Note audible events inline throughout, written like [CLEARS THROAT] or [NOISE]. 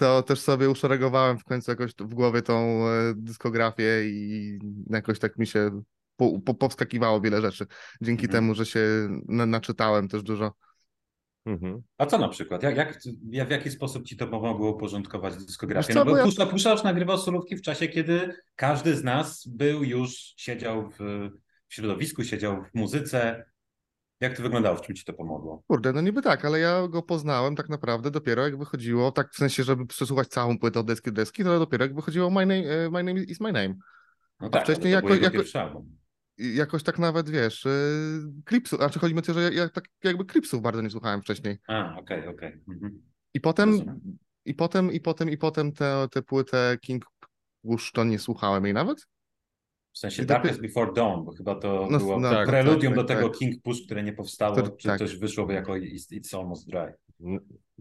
to też sobie uszeregowałem w końcu jakoś w głowie tą e, dyskografię i jakoś tak mi się po, po, powskakiwało wiele rzeczy. Dzięki Mhm. temu, że się na, naczytałem też dużo. Mhm. A co na przykład? Jak, jak, jak, w jaki sposób ci to pomogło uporządkować dyskografię? Co, No bo ja- już nagrywał solówki w czasie, kiedy każdy z nas był już, siedział w, w środowisku, siedział w muzyce. Jak to wyglądało? W czym ci to pomogło? Kurde, no niby tak, ale ja go poznałem tak naprawdę dopiero jak wychodziło, tak w sensie, żeby przesłuchać całą płytę od deski do deski, to dopiero jak wychodziło My Name, e, My name is My Name. No tak, wcześniej jako- jako- jakoś tak nawet, wiesz, klipsów, znaczy chodzi mi o to, że ja, ja tak jakby klipsów bardzo nie słuchałem wcześniej. A, okej, okej. Mhm. I potem, Rozumiem. i potem, i potem, i potem tę te płytę King Push to nie słuchałem jej nawet. W sensie Darkest dopiero- Before Dawn, bo chyba to No, było no, tak, preludium tak, do tak, tego tak. King Push, które nie powstało, Który- czy tak. też wyszło jako It's, It's Almost Dry.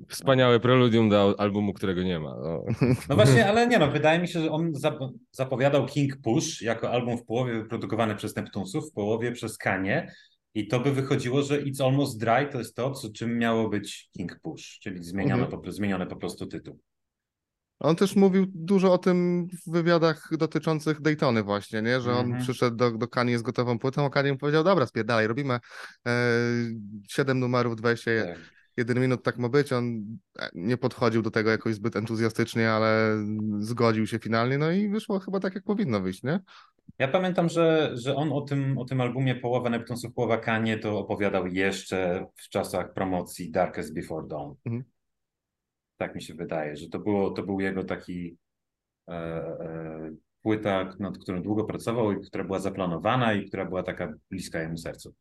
Wspaniałe preludium do albumu, którego nie ma. No. No właśnie, [LAUGHS] ale nie no, wydaje mi się, że on zap- zapowiadał King Push jako album w połowie wyprodukowany przez Neptunesów, w połowie przez Kanie i to by wychodziło, że It's Almost Dry to jest to, co, czym miało być King Push, czyli zmienione, Mhm. po, zmienione po prostu tytuł. On też mówił dużo o tym w wywiadach dotyczących Daytony właśnie, nie? Że on Mhm. przyszedł do, do Kanye z gotową płytą, a Kanye mu powiedział, dobra, spierdalaj, robimy e, 7 numerów, 21 Tak. minut, tak ma być. On e, nie podchodził do tego jakoś zbyt entuzjastycznie, ale zgodził się finalnie, no i wyszło chyba tak, jak powinno wyjść, nie? Ja pamiętam, że, że on o tym, o tym albumie Połowa Neptunesów, Połowa Kanie to opowiadał jeszcze w czasach promocji Darkest Before Dawn. Mhm. Tak mi się wydaje, że to, było, to był jego taki e, e, płyta, nad którą długo pracował i która była zaplanowana i która była taka bliska jemu sercu.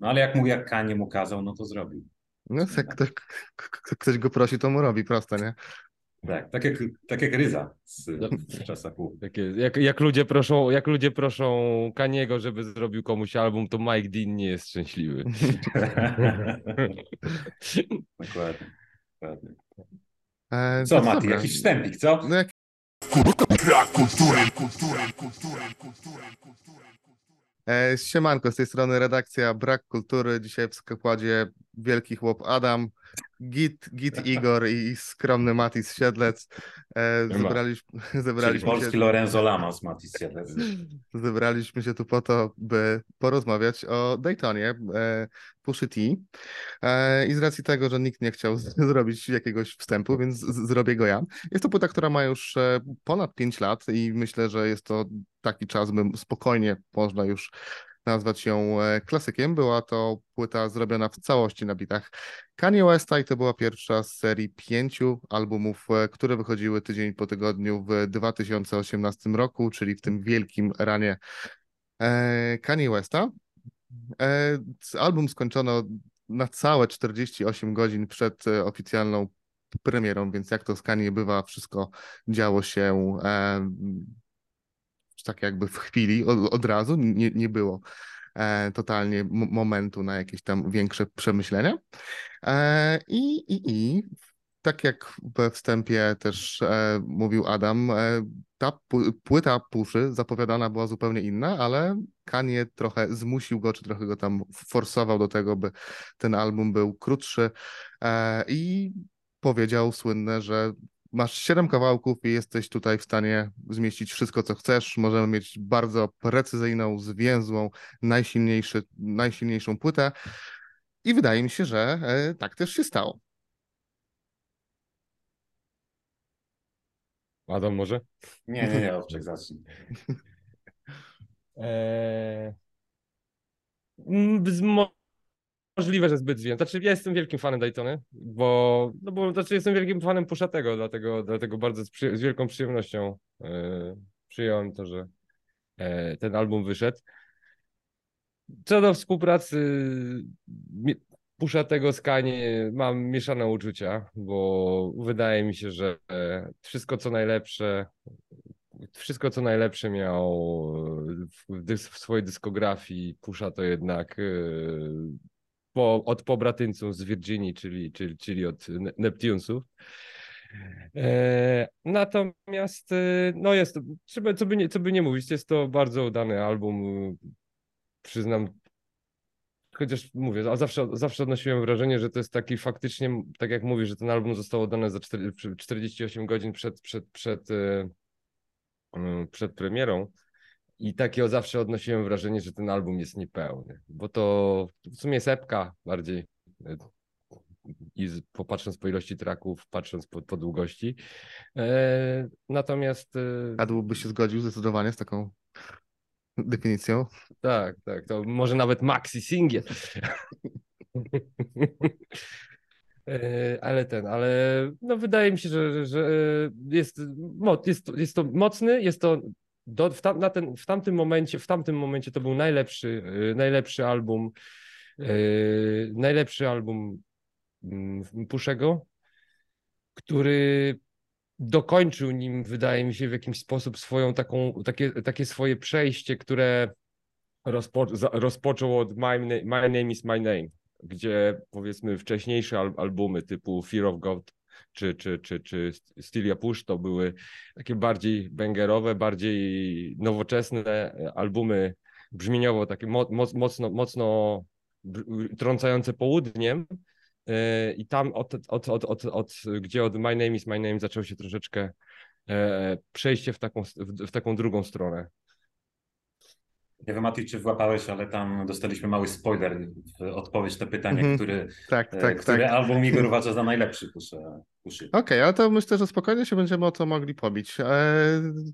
No ale jak mu, jak Kanie mu kazał, no to zrobił. No, jak ktoś, ktoś go prosi, to mu robi, proste, nie? Tak, tak jak, tak jak Ryza z, z czasów. Takie, jak, jak, ludzie proszą, jak ludzie proszą Kaniego, żeby zrobił komuś album, to Mike Dean nie jest szczęśliwy. [LAUGHS] Dokładnie. Dokładnie. E, Co, więc Mati, dobra. jakiś wstępik, co? No, jak E, Siemanko, z tej strony redakcja Brak Kultury. Dzisiaj w składzie Wielki Chłop Adam, Git, Git [LAUGHS] Igor i skromny Matis Siedlec. E, ma. zebraliśmy, Czyli zebraliśmy, polski się, Lorenzo Lamas, Mati Siedlec. zebraliśmy się tu po to, by porozmawiać o Daytonie e, Pushy T. E, I z racji tego, że nikt nie chciał z- [LAUGHS] zrobić jakiegoś wstępu, więc z- zrobię go ja. Jest to płyta, która ma już e, ponad 5 lat i myślę, że jest to taki czas, bym spokojnie można już nazwać ją e, klasykiem. Była to płyta zrobiona w całości na bitach Kanye Westa i to była pierwsza z serii pięciu albumów, e, które wychodziły tydzień po tygodniu w 2018 roku, czyli w tym wielkim ranie e, Kanye Westa. Album skończono na całe 48 godzin przed oficjalną premierą, więc jak to z Kanye bywa, wszystko działo się tak jakby w chwili, od, od razu, nie, nie było e, totalnie momentu na jakieś tam większe przemyślenia. E, i, i, I tak jak we wstępie też e, mówił Adam, ta płyta Puszy zapowiadana była zupełnie inna, ale Kanye trochę zmusił go, czy trochę go tam forsował do tego, by ten album był krótszy i powiedział słynne, że masz siedem kawałków i jesteś tutaj w stanie zmieścić wszystko, co chcesz. Możemy mieć bardzo precyzyjną, zwięzłą, najsilniejszy, najsilniejszą płytę. I wydaje mi się, że e, tak też się stało. Adam może? Nie, nie, nie, Owczek, [LAUGHS] zacznij. Eee... Możliwe, że zbyt zwięźle. Znaczy, ja jestem wielkim fanem Daytony, bo, no bo znaczy jestem wielkim fanem Puszatego, dlatego, dlatego bardzo z, przy, z wielką przyjemnością e, przyjąłem to, że e, ten album wyszedł. Co do współpracy Puszatego z Kanye, mam mieszane uczucia, bo wydaje mi się, że e, wszystko co najlepsze wszystko co najlepsze miał w, w swojej dyskografii Pusha to jednak po, od pobratyńców z Virginii, czyli, czyli, czyli od Ne- Neptunesów. E, natomiast e, no jest, trzeba, co by, nie, co by nie mówić, jest to bardzo udany album. Przyznam, chociaż mówię, a zawsze, zawsze odnosiłem wrażenie, że to jest taki faktycznie, tak jak mówisz, że ten album został oddany za 4, 48 godzin przed, przed, przed, mm, przed premierą. I takie zawsze odnosiłem wrażenie, że ten album jest niepełny, bo to w sumie jest epka bardziej. e, I popatrząc po ilości traków, patrząc po, po długości. E, natomiast e, Kadłub by się zgodził zdecydowanie z taką definicją. tak, tak, to może nawet maxi singiel. E, Ale ten, ale no wydaje mi się, że, że jest, jest, to- jest to mocny, jest to do, w, tam, na ten, w tamtym momencie, w tamtym momencie to był najlepszy, e, najlepszy album, e, najlepszy album mm, Puszego, który dokończył nim, wydaje mi się, w jakiś sposób swoją taką, takie, takie swoje przejście, które rozpo, rozpoczął od my, my Name is My Name, gdzie powiedzmy wcześniejsze al, albumy typu Fear of God czy, czy, czy, czy Stilia Push to były takie bardziej bangerowe, bardziej nowoczesne e, albumy brzmieniowo, takie mo, moc, mocno, mocno trącające południem. E, I tam od, od, od, od, od, gdzie od My Name is My Name zaczął się troszeczkę e, przejście w taką, w, w taką drugą stronę. Nie wiem, Mati, czy włapałeś, ale tam dostaliśmy mały spoiler w odpowiedź na pytanie, Mhm. który, Tak, e, tak, który tak. album Igor uważa za najlepszy puszy. Okej, ale to myślę, że spokojnie się będziemy o to mogli pobić. E,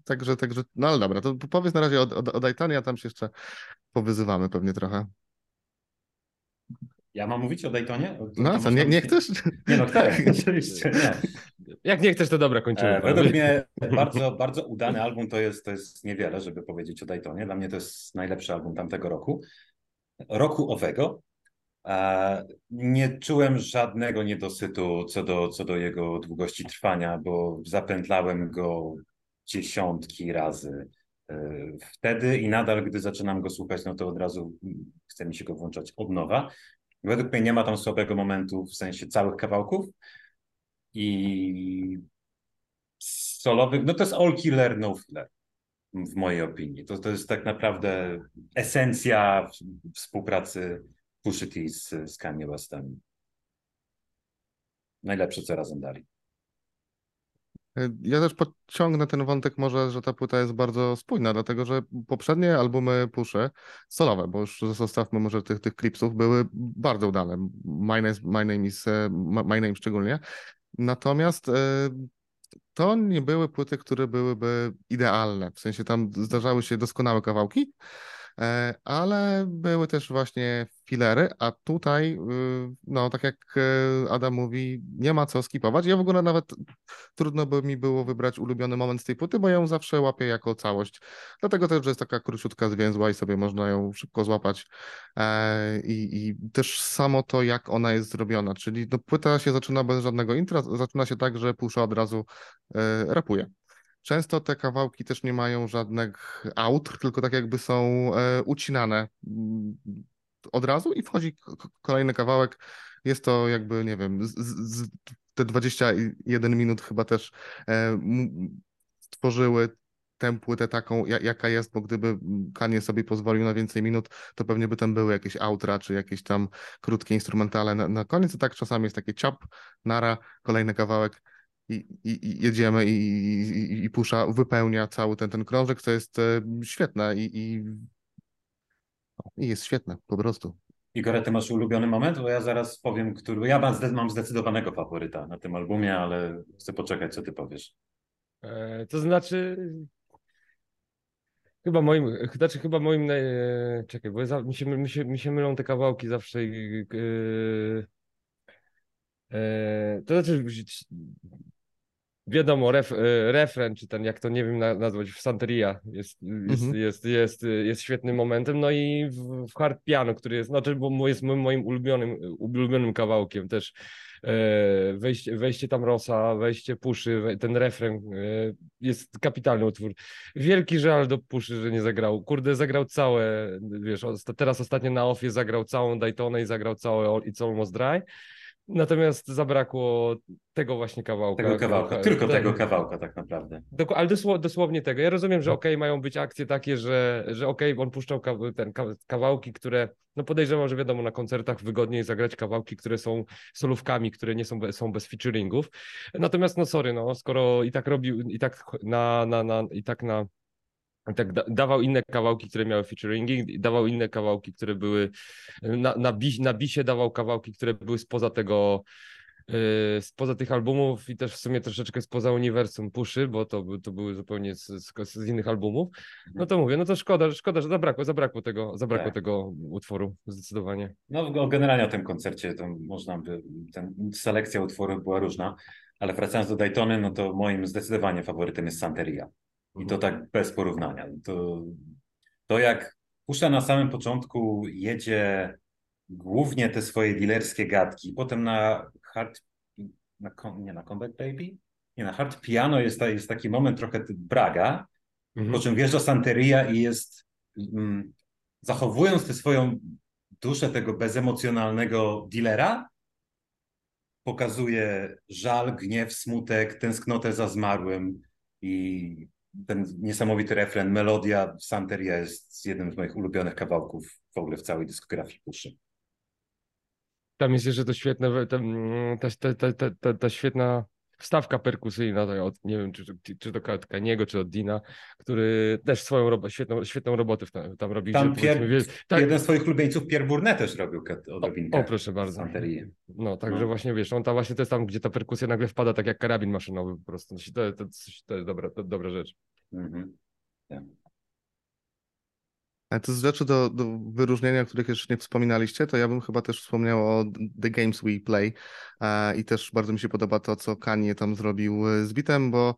także, także, no ale dobra, to powiedz na razie o, o, o Daytonie, a tam się jeszcze powyzywamy pewnie trochę. Ja mam mówić o Daytonie? To- No to co, nie, nie chcesz? Nie no, chcę, [LAUGHS] oczywiście. Nie. Jak nie chcesz, to dobra, kończymy. E, według mnie bardzo, bardzo udany album to jest, to jest niewiele, żeby powiedzieć o Daytonie. Dla mnie to jest najlepszy album tamtego roku. Roku owego. E, Nie czułem żadnego niedosytu co do, co do jego długości trwania, bo zapętlałem go dziesiątki razy e, wtedy i nadal, gdy zaczynam go słuchać, no to od razu chce mi się go włączać od nowa. Według mnie nie ma tam słabego momentu w sensie całych kawałków i solowych, no to jest all killer, no filler w mojej opinii. To, to jest tak naprawdę esencja współpracy Pusha T z, z Kanye Westem. Najlepsze, co razem dali. Ja też podciągnę ten wątek może, że ta płyta jest bardzo spójna, dlatego że poprzednie albumy Puszy, solowe, bo już zostawmy może tych, tych klipsów, były bardzo udane. My name, my name is, My name szczególnie. Natomiast e, to nie były płyty, które byłyby idealne. W sensie tam zdarzały się doskonałe kawałki, ale były też właśnie filery, a tutaj, y, no tak jak e, Adam mówi, nie ma co skipować. Ja w ogóle nawet trudno by mi było wybrać ulubiony moment z tej płyty, bo ją zawsze łapię jako całość. Dlatego też, że jest taka króciutka, zwięzła i sobie można ją szybko złapać. E, I, i też samo to, jak ona jest zrobiona, czyli no, płyta się zaczyna bez żadnego intra, zaczyna się tak, że Pusza od razu e, rapuje. Często te kawałki też nie mają żadnych outr, tylko tak jakby są e, ucinane. Od razu i wchodzi kolejny kawałek. Jest to jakby, nie wiem, z, z, te 21 minut chyba też e, stworzyły tę płytę taką, ja- jaka jest, bo gdyby Kanye sobie pozwolił na więcej minut, to pewnie by tam były jakieś outra, czy jakieś tam krótkie instrumentale. Na, na koniec, a tak czasami jest takie ciap, nara, kolejny kawałek i, i, i jedziemy i, i, i Pusza wypełnia cały ten, ten krążek, co jest e, świetne i, i, i jest świetne po prostu. Igor, ty masz ulubiony moment? Bo ja zaraz powiem, który. Ja mam zde- mam zdecydowanego faworyta na tym albumie, ale chcę poczekać, co ty powiesz. E, To znaczy. Chyba moim, znaczy chyba moim, naj- e, czekaj, bo ja mi, się, my, się, mi się mylą te kawałki zawsze. i, e, e, to znaczy, wiadomo, ref, e, refren, czy ten, jak to nie wiem na, nazwać, w Santeria jest, jest, Mhm. jest, jest, jest świetnym momentem. No i w, w Hard Piano, który jest, znaczy, bo jest moim, ulubionym, ulubionym kawałkiem też. E, Wejście, wejście tam Rosa, wejście Puszy, ten refren e, jest kapitalny utwór. Wielki żal do Puszy, że nie zagrał. Kurde, zagrał całe, wiesz, teraz ostatnio na Offie zagrał całą Daytonę i zagrał całe It's Almost Dry. Natomiast zabrakło tego właśnie kawałka. Tego kawałka, Trochę- tylko tak. tego kawałka tak naprawdę. Ale dosło- dosłownie tego. Ja rozumiem, No. że okej, mają być akcje takie, że, że okej, on puszczał kaw- ten, ka- kawałki, które, no podejrzewam, że wiadomo, na koncertach wygodniej zagrać kawałki, które są solówkami, które nie są, są bez featuringów. Natomiast no sorry, no skoro i tak robił, i tak na, na, na i tak na tak da, dawał inne kawałki, które miały featuringi, i dawał inne kawałki, które były na, na, bis, na bisie dawał kawałki, które były spoza tego, yy, spoza tych albumów i też w sumie troszeczkę spoza uniwersum Puszy, bo to, to były zupełnie z, z, z innych albumów. No to mówię, no to szkoda, szkoda, że zabrakło, zabrakło tego, zabrakło Tak. tego utworu, zdecydowanie. No generalnie o tym koncercie to można by, ten, selekcja utworów była różna, ale wracając do Daytony, no to moim zdecydowanie faworytem jest Santeria. I to tak bez porównania. To, to jak Pusza na samym początku jedzie głównie te swoje dealerskie gadki, potem na hard, na, nie na Combat Baby? Nie, na hard piano jest, ta, jest taki moment trochę braga, po czym wjeżdża Santeria i jest, mm, zachowując tę swoją duszę tego bezemocjonalnego dealera, pokazuje żal, gniew, smutek, tęsknotę za zmarłym i ten niesamowity refren, melodia Santeria jest jednym z moich ulubionych kawałków w ogóle w całej dyskografii Puszy. Tam jest jeszcze to świetne, ta, ta, ta, ta, ta, ta świetna wstawka perkusyjna, to od, nie wiem, czy, czy, to od Kaniego, czy od Dina, który też swoją robo, świetną, świetną robotę tam, tam robi. Tam Pier, tak, jeden z swoich ulubieńców, Pierre Bournet też robił odrobinkę o, proszę bardzo. Santerię. No, także No. właśnie wiesz, on tam właśnie to jest tam, gdzie ta perkusja nagle wpada tak jak karabin maszynowy po prostu. To, to, to, to jest dobra, to, dobra rzecz. Mhm. A to z rzeczy do, do wyróżnienia, o których jeszcze nie wspominaliście, to ja bym chyba też wspomniał o The Games We Play e, i też bardzo mi się podoba to, co Kanye tam zrobił e, z bitem, bo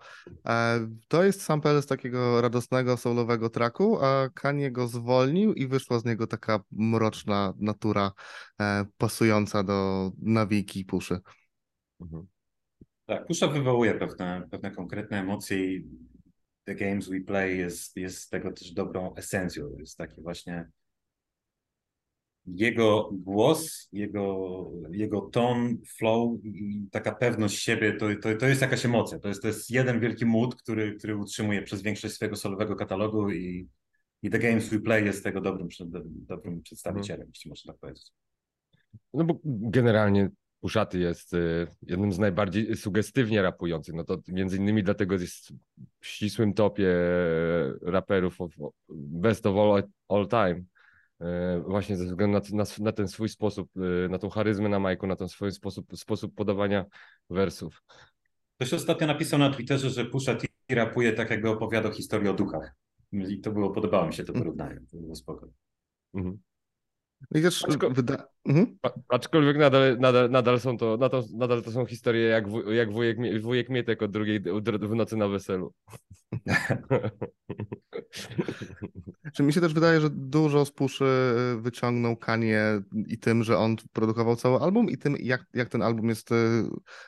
e, to jest sample z takiego radosnego, soulowego tracku, a Kanye go zwolnił i wyszła z niego taka mroczna natura pasująca do nawiki puszy. Mhm. Tak, Pusza wywołuje pewne, pewne konkretne emocje i The Games We Play jest, jest tego też dobrą esencją. Jest taki właśnie jego głos, jego, jego ton, flow i taka pewność siebie, to, to, to jest jakaś emocja. To jest, to jest jeden wielki mood, który, który utrzymuje przez większość swojego solowego katalogu i, i The Games We Play jest tego dobrym, dobrym przedstawicielem, jeśli można tak powiedzieć. No bo generalnie Puszaty jest y, jednym z najbardziej sugestywnie rapujących. No to między innymi dlatego jest w ścisłym topie e, raperów of, best of all, all time. E, Właśnie ze względu na, na, na ten swój sposób, na tą charyzmę na majku, na ten swój sposób, sposób podawania wersów. Ktoś ostatnio napisał na Twitterze, że Pusha T rapuje tak, jakby opowiadał historię o duchach. I to było, podobało mi się to porównanie. To było spoko. Mhm. I też Aczko- wyda... mhm. Aczkolwiek nadal, nadal, nadal są to, nadal, nadal to są historie jak, wuj, jak wujek, wujek Mietek od drugiej w nocy na weselu. [LAUGHS] Czy mi się też wydaje, że dużo z puszy y, wyciągnął Kanye i tym, że on produkował cały album i tym, jak, jak ten album jest y,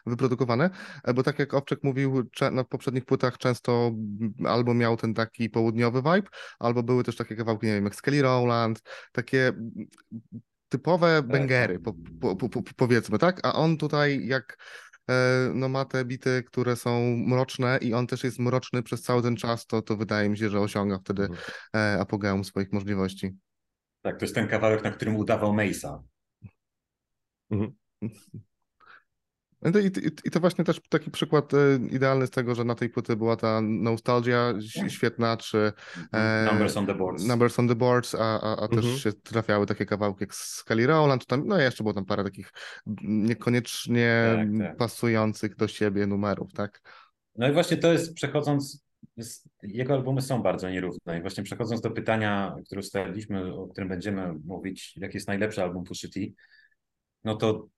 wyprodukowany, E, bo tak jak Owczek mówił, na poprzednich płytach często mm, albo miał ten taki południowy vibe, albo były też takie kawałki, nie wiem, jak Skelly Rowland, takie mm, typowe bęgery, po, po, po, po, powiedzmy, tak? A on tutaj jak e, no ma te bity, które są mroczne i on też jest mroczny przez cały ten czas, to, to wydaje mi się, że osiąga wtedy Mhm. e, apogeum swoich możliwości. Tak, to jest ten kawałek, na którym udawał Mace'a. Mhm. [LAUGHS] No to I, i, I to właśnie też taki przykład e, idealny z tego, że na tej płyty była ta nostalgia świetna, czy e, Numbers on the boards. Numbers on the Boards, a, a, a też Mhm. się trafiały takie kawałki jak Scully Rowland, czy tam, no jeszcze było tam parę takich niekoniecznie Tak, tak. pasujących do siebie numerów, tak? No i właśnie to jest, przechodząc, jest, jego albumy są bardzo nierówne i właśnie przechodząc do pytania, które ustaliliśmy, o którym będziemy mówić, jaki jest najlepszy album Pusha T, no to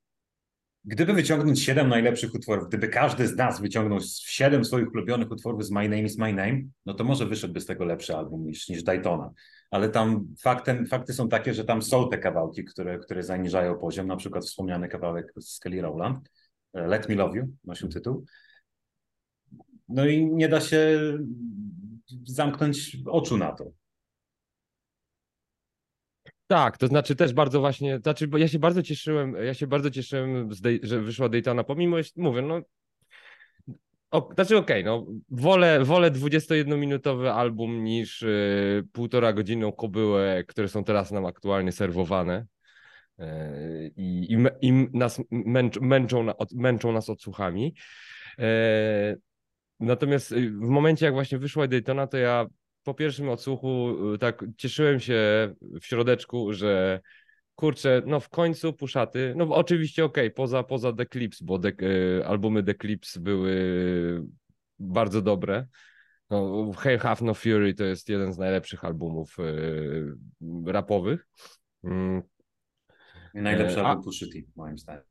gdyby wyciągnąć siedem najlepszych utworów, gdyby każdy z nas wyciągnął siedem swoich ulubionych utworów z My Name is My Name, no to może wyszedłby z tego lepszy album niż, niż Daytona. Ale tam faktem, fakty są takie, że tam są te kawałki, które, które zaniżają poziom, na przykład wspomniany kawałek z Kelly Rowland, e, Let Me Love You, nosił tytuł. No i nie da się zamknąć oczu na to. Tak, to znaczy też bardzo właśnie, znaczy, bo ja się bardzo cieszyłem, ja się bardzo cieszyłem, że wyszła Daytona, pomimo, mówię, no, o, znaczy okej, no, wolę, wolę 21-minutowy album niż y, półtora godzinną kobyłę, które są teraz nam aktualnie serwowane y, i, i, nas męcz, męczą, od, męczą nas odsłuchami. E, Natomiast y, w momencie, jak właśnie wyszła Daytona, to ja po pierwszym odsłuchu y, tak cieszyłem się w środeczku, że kurczę, no w końcu Puszaty, no oczywiście okej, poza, poza The Clips, bo de, y, albumy The Clips były bardzo dobre. No, Hell Have No Fury to jest jeden z najlepszych albumów y, rapowych. Mm, Najlepszy E, album Pusha moim zdaniem.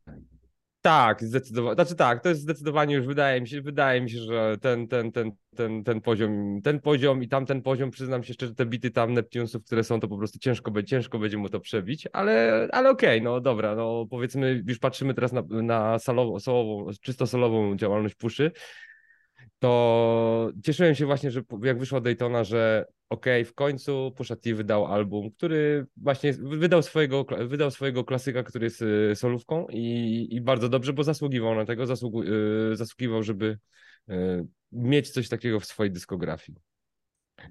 Tak, zdecydowanie. Znaczy tak, to jest zdecydowanie już wydaje mi się, wydaje mi się, że ten, ten, ten, ten, ten poziom, ten poziom i tamten poziom, przyznam się szczerze, te bity tam Neptunesów, które są, to po prostu ciężko, ciężko będzie mu to przebić, ale, ale okej, no dobra, no powiedzmy, już patrzymy teraz na, na salową, solową, czysto solową działalność Puszy, to cieszyłem się właśnie, że jak wyszła Daytona, że okej, w końcu Pusha T wydał album, który właśnie wydał swojego, wydał swojego klasyka, który jest y, solówką i, i bardzo dobrze, bo zasługiwał na tego, zasługu, y, zasługiwał, żeby y, mieć coś takiego w swojej dyskografii.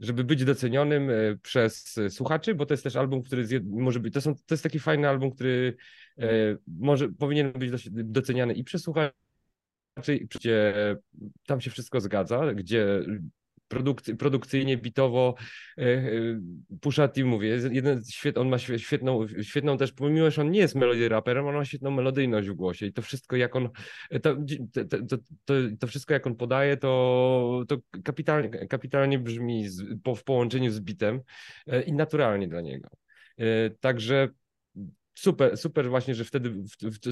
Żeby być docenionym przez słuchaczy, bo to jest też album, który może być, to, są, to jest taki fajny album, który y, może powinien być doceniany i przez słuchaczy, gdzie tam się wszystko zgadza, gdzie produkcy, produkcyjnie, bitowo e, e, Pusha T, mówię, jeden, on ma świe- świetną, świetną też, pomimo, że on nie jest melody raperem, on ma świetną melodyjność w głosie i to wszystko jak on, to, to, to, to, to wszystko jak on podaje, to, to kapitalnie, kapitalnie brzmi z, po, w połączeniu z bitem e, i naturalnie dla niego. E, Także super, super właśnie, że wtedy,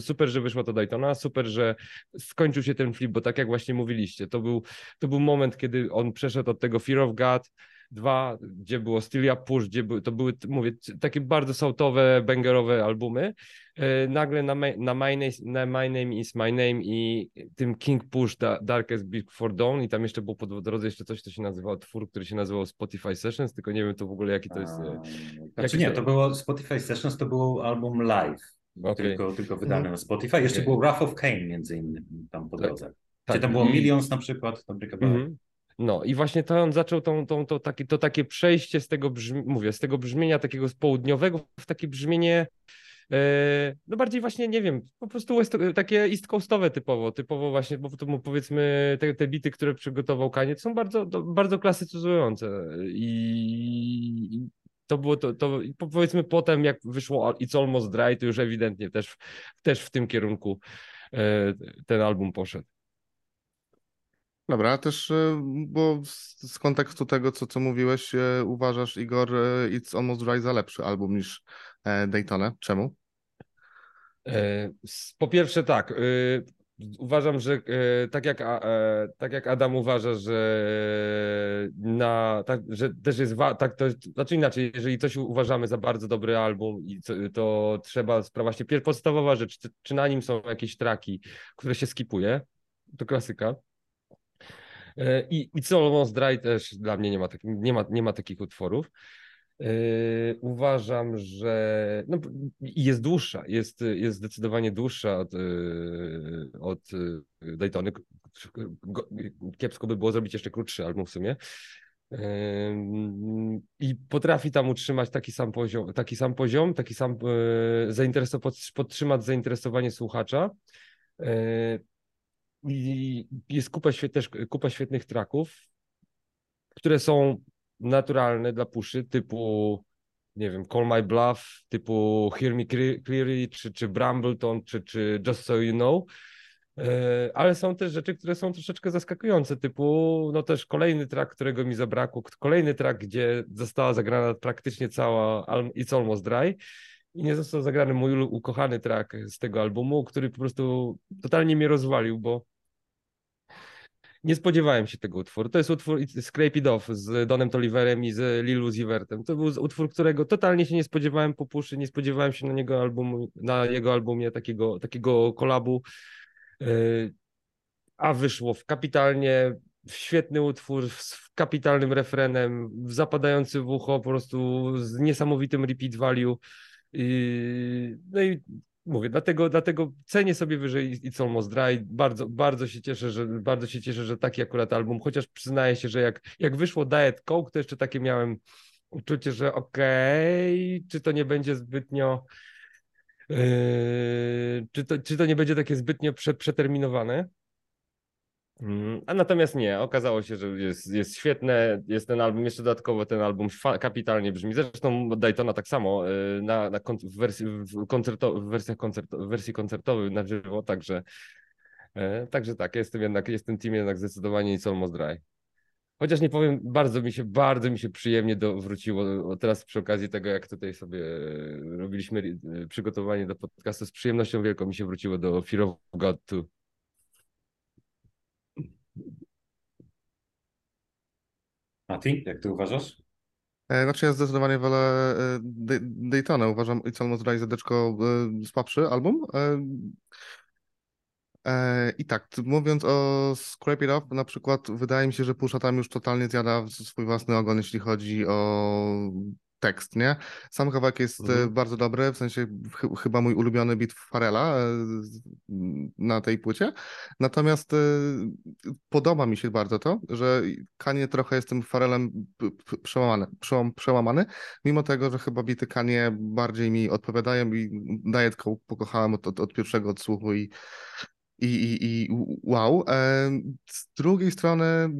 super, że wyszła to Daytona, super, że skończył się ten flip, bo tak jak właśnie mówiliście, to był, to był moment, kiedy on przeszedł od tego Fear of God, dwa, gdzie było Up Push, gdzie były, to były, mówię, takie bardzo sautowe, bangerowe albumy, e, nagle na, na, my name, na My Name is My Name i tym King Push Da- Darkest Before Dawn i tam jeszcze było po drodze jeszcze coś, co się nazywało, twór, który się nazywał Spotify Sessions, tylko nie wiem to w ogóle jaki to jest... e, Um, jaki Znaczy nie, to- było Spotify Sessions, to był album live, okej. tylko, tylko wydany na Spotify. Jeszcze Okej. był Wrath of Kane między innymi tam po Tak. drodze. Tak, Gdzie tam było i- Millions na przykład, dobry kawałek. Mhm. No i właśnie to on zaczął tą, tą, to, takie, to takie przejście z tego, brzmi, mówię, z tego brzmienia takiego z południowego w takie brzmienie e, no bardziej właśnie, nie wiem, po prostu west, takie east coastowe typowo, typowo właśnie, bo to powiedzmy te, te bity, które przygotował Kaniec są bardzo, bardzo klasycyzujące i, to było to, to powiedzmy potem jak wyszło It's Almost Dry, to już ewidentnie też, też w tym kierunku e, ten album poszedł. Dobra, też, e, bo z, kontekstu tego, co, co mówiłeś, e, uważasz, Igor, e, It's Almost Dry za lepszy album niż Daytona. Czemu? Po pierwsze tak, uważam, że tak jak, tak jak Adam uważa, że na, tak, że też jest, tak to znaczy inaczej, jeżeli coś uważamy za bardzo dobry album to trzeba właśnie podstawowa rzecz, czy, czy na nim są jakieś traki, które się skipuje, to klasyka. E, I, i co Almost Dry też dla mnie nie ma, tak, nie ma, nie ma takich utworów. Yy, uważam, że no, jest dłuższa, jest, jest zdecydowanie dłuższa od, yy, od Daytony. Kiepsko by było zrobić jeszcze krótszy album w sumie. I potrafi tam utrzymać taki sam poziom, taki sam poziom, taki sam zaintereso- pod- podtrzymać zainteresowanie słuchacza. I jest kupa, też kupa świetnych traków, które są naturalne dla puszy, typu, nie wiem, Call My Bluff, typu Hear Me Cle- Clearly, czy, czy Brambleton, czy, czy Just So You Know. E, Ale są też rzeczy, które są troszeczkę zaskakujące, typu, no też kolejny track, którego mi zabrakło, kolejny track, gdzie została zagrana praktycznie cała It's Almost Dry i nie został zagrany mój ukochany track z tego albumu, który po prostu totalnie mnie rozwalił, bo nie spodziewałem się tego utworu. To jest utwór Scrape It Off z Donem Toliverem i z Lil Uzi Vertem. To był utwór, którego totalnie się nie spodziewałem po puszy, nie spodziewałem się na niego albumu, na jego albumie takiego, takiego kolabu, Yy, a wyszło w kapitalnie, w świetny utwór z kapitalnym refrenem, zapadający w ucho, po prostu z niesamowitym repeat value. No i mówię, dlatego, dlatego cenię sobie wyżej It's Almost Dry. Bardzo, bardzo się cieszę, że bardzo się cieszę, że taki akurat album, chociaż przyznaję się, że jak, jak wyszło Diet Coke, to jeszcze takie miałem uczucie, że okej, okay, czy to nie będzie zbytnio Yy, czy, to, czy to nie będzie takie zbytnio prze, przeterminowane? Mm, a natomiast nie, okazało się, że jest, jest świetne, jest ten album, jeszcze dodatkowo ten album kapitalnie brzmi. Zresztą Daytona tak samo yy, na, na w, wersji, w, koncerto, w, wersjach koncerto, w wersji koncertowej na żywo, także, yy, także tak, jestem jednak, jestem team jednak zdecydowanie It's Almost Dry. Chociaż nie powiem, bardzo mi się, bardzo mi się przyjemnie do, wróciło teraz przy okazji tego, jak tutaj sobie e, robiliśmy e, przygotowanie do podcastu, z przyjemnością wielką mi się wróciło do Fear of God 2. Mati, jak ty uważasz? E, znaczy ja zdecydowanie wolę Daytona. Uważam It's Almost Dry zadeczko słabszy album. E, I tak, mówiąc o Scrape It Up, na przykład wydaje mi się, że Pusha tam już totalnie zjada swój własny ogon, jeśli chodzi o tekst, nie? Sam kawałek jest e, mhm. bardzo dobry, w sensie ch chyba mój ulubiony beat Farela e, na tej płycie. Natomiast podoba mi się bardzo to, że Kanie trochę jest tym Farelem przełamany, przełamany, mimo tego, że chyba bity Kanie bardziej mi odpowiadają i Diet Coke pokochałem od, od, od pierwszego odsłuchu i i, i, i wow. Z drugiej strony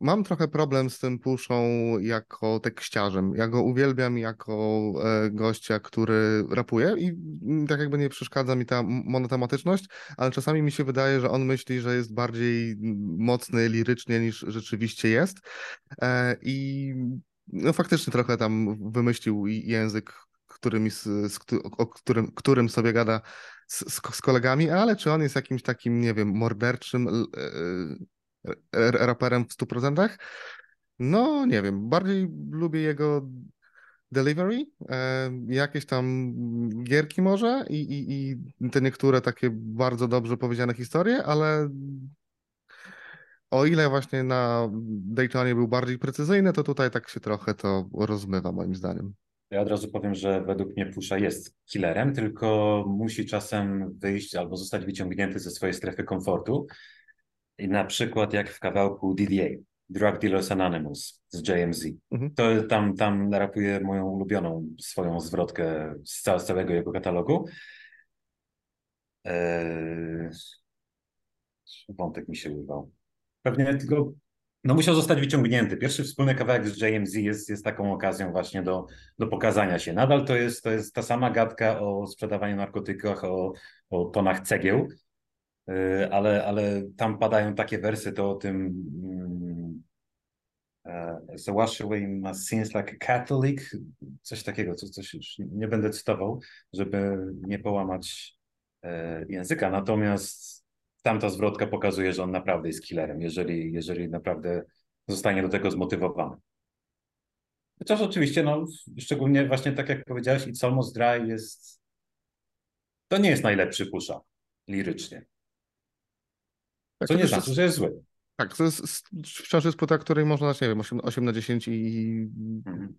mam trochę problem z tym puszą jako tekściarzem. Ja go uwielbiam jako e, gościa, który rapuje i mm, tak jakby nie przeszkadza mi ta monotematyczność, ale czasami mi się wydaje, że on myśli, że jest bardziej mocny lirycznie niż rzeczywiście jest. E, I no faktycznie trochę tam wymyślił język, z, o którym, którym sobie gada z, z, kolegami, ale czy on jest jakimś takim, nie wiem, morderczym e, raperem w 100%? No, nie wiem. Bardziej lubię jego delivery, jakieś tam gierki może i, i, i te niektóre takie bardzo dobrze powiedziane historie, ale o ile właśnie na Daytonie był bardziej precyzyjny, to tutaj tak się trochę to rozmywa moim zdaniem. Ja od razu powiem, że według mnie Pusza jest killerem, tylko musi czasem wyjść albo zostać wyciągnięty ze swojej strefy komfortu. I na przykład jak w kawałku DDA, Drug Dealers Anonymous z JMZ. Mhm. To tam, tam rapuje moją ulubioną swoją zwrotkę z, całego jego katalogu. Eee... Wątek mi się urywał. Pewnie tylko no musiał zostać wyciągnięty. Pierwszy wspólny kawałek z JMZ jest, jest taką okazją właśnie do, do pokazania się. Nadal to jest, to jest ta sama gadka o sprzedawaniu narkotykach, o, o tonach cegieł, ale, ale tam padają takie wersy, to o tym So wash away my like a Catholic, coś takiego, coś, coś już nie będę cytował, żeby nie połamać yy, języka. Natomiast tamta zwrotka pokazuje, że on naprawdę jest killerem, jeżeli, jeżeli naprawdę zostanie do tego zmotywowany. Chociaż oczywiście, no, szczególnie właśnie tak jak powiedziałeś, It's Almost Dry jest... To nie jest najlepszy pusza lirycznie. Tak, Co nie znaczy, że jest zły. Tak, to jest wciąż jest płyta, której można dać, nie wiem, 8, 8 na 10 i mhm